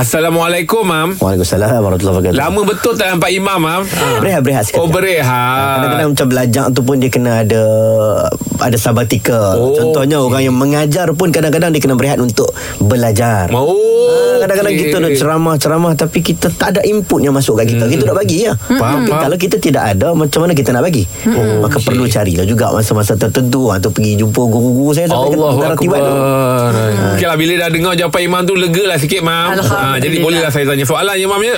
Assalamualaikum, Mam. Waalaikumsalam warahmatullahi wabarakatuh. Lama betul tak nampak imam, Mam? Berehat-berehat sekejap. Oh, berehat. Kadang-kadang macam belajar tu pun dia kena ada ada sabatika. Oh, Contohnya okey. orang yang mengajar pun kadang-kadang dia kena berehat untuk belajar. Oh, Ah, Kadang-kadang okey. kita nak ceramah-ceramah tapi kita tak ada input yang masuk kat kita. Kita nak bagi ya. Faham, Tapi faham. Kalau kita tidak ada macam mana kita nak bagi? Oh, Maka okey. perlu carilah juga masa-masa tertentu atau pergi jumpa guru-guru saya sampai Allah ke ratiban tu. Akbar Okey lah Bila dah dengar jawapan Imam tu Lega lah sikit Mam ha, Jadi bolehlah saya tanya soalan ya Mam ya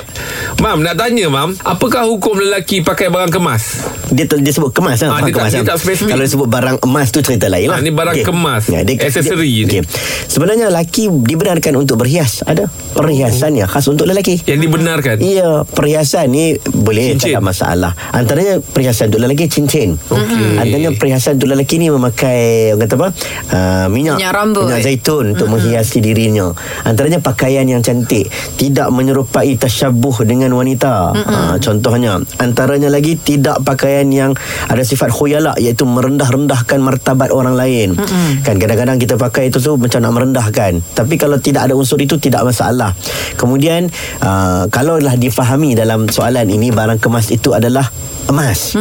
Mam nak tanya Mam Apakah hukum lelaki pakai barang kemas Dia, dia sebut kemas lah. Faham dia tak- kemas, dia kan? tak spesifik. Kalau dia sebut barang emas tu cerita lain lah. Ah, ni barang kemas. Aksesori ni. okey. Sebenarnya lelaki dibenarkan untuk berhias. Ada perhiasan yang khas untuk lelaki. Yang dibenarkan Iya, perhiasan ni boleh Cincin. tak ada masalah. Antaranya perhiasan untuk lelaki cincin. Okey. Antaranya perhiasan untuk lelaki ni memakai orang kata apa? Uh, minyak Minyak rambut. minyak zaitun untuk menghiasi dirinya. Antaranya pakaian yang cantik, tidak menyerupai tasyabuh dengan wanita. Uh, contohnya, antaranya lagi tidak pakaian yang ada sifat khuyala iaitu merendah-rendahkan martabat orang lain. Kan kadang-kadang kita pakai itu tu macam nak merendahkan. Tapi kalau tidak ada unsur itu tidak masalah. Kemudian uh, kalaulah difahami dalam soalan ini barang kemas itu adalah emas.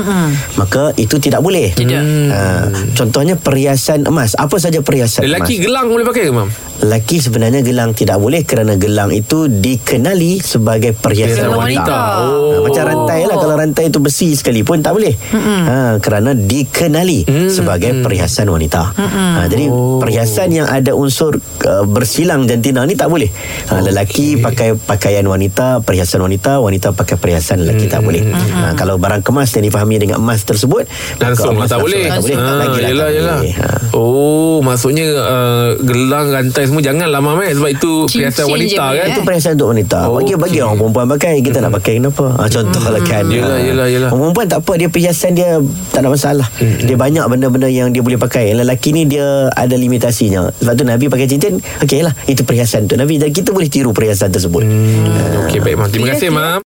Maka itu tidak boleh. Tidak. Uh, contohnya perhiasan emas. Apa saja perhiasan Lelaki emas? gelang boleh pakai ke Mam Lelaki sebenarnya gelang tidak boleh kerana gelang itu dikenali sebagai perhiasan Perhiasan wanita. wanita. Ha, macam rantai lah kalau rantai itu besi sekalipun tak boleh. Ha, kerana dikenali sebagai perhiasan wanita. Ha, jadi perhiasan yang ada unsur uh, bersilang jantina ni tak boleh. Ha, lelaki pakai pakaian wanita, perhiasan wanita, wanita pakai perhiasan lelaki tak boleh. Ha, kalau barang kemas yang difahami dengan emas tersebut Langsung lah emas tak boleh. Tak boleh. ha, tak Yelah. yelah. Ha. Oh Maksudnya uh, Gelang rantai semua Janganlah Mam eh Sebab itu Perhiasan wanita je kan. Itu perhiasan untuk wanita. Oh, Bagi bagi okey. orang perempuan pakai Kita nak pakai kenapa? Ha, Contohlah kan. Yelah, Ha. yelah, yelah. Orang perempuan tak apa Dia perhiasan dia Tak ada masalah. Dia banyak benda-benda Yang dia boleh pakai. Yang lelaki ni dia Ada limitasinya. Sebab tu Nabi pakai cincin Okey lah Itu perhiasan untuk Nabi. Dan kita boleh tiru perhiasan tersebut. Hmm, Okey baik Mam Terima kasih. Mam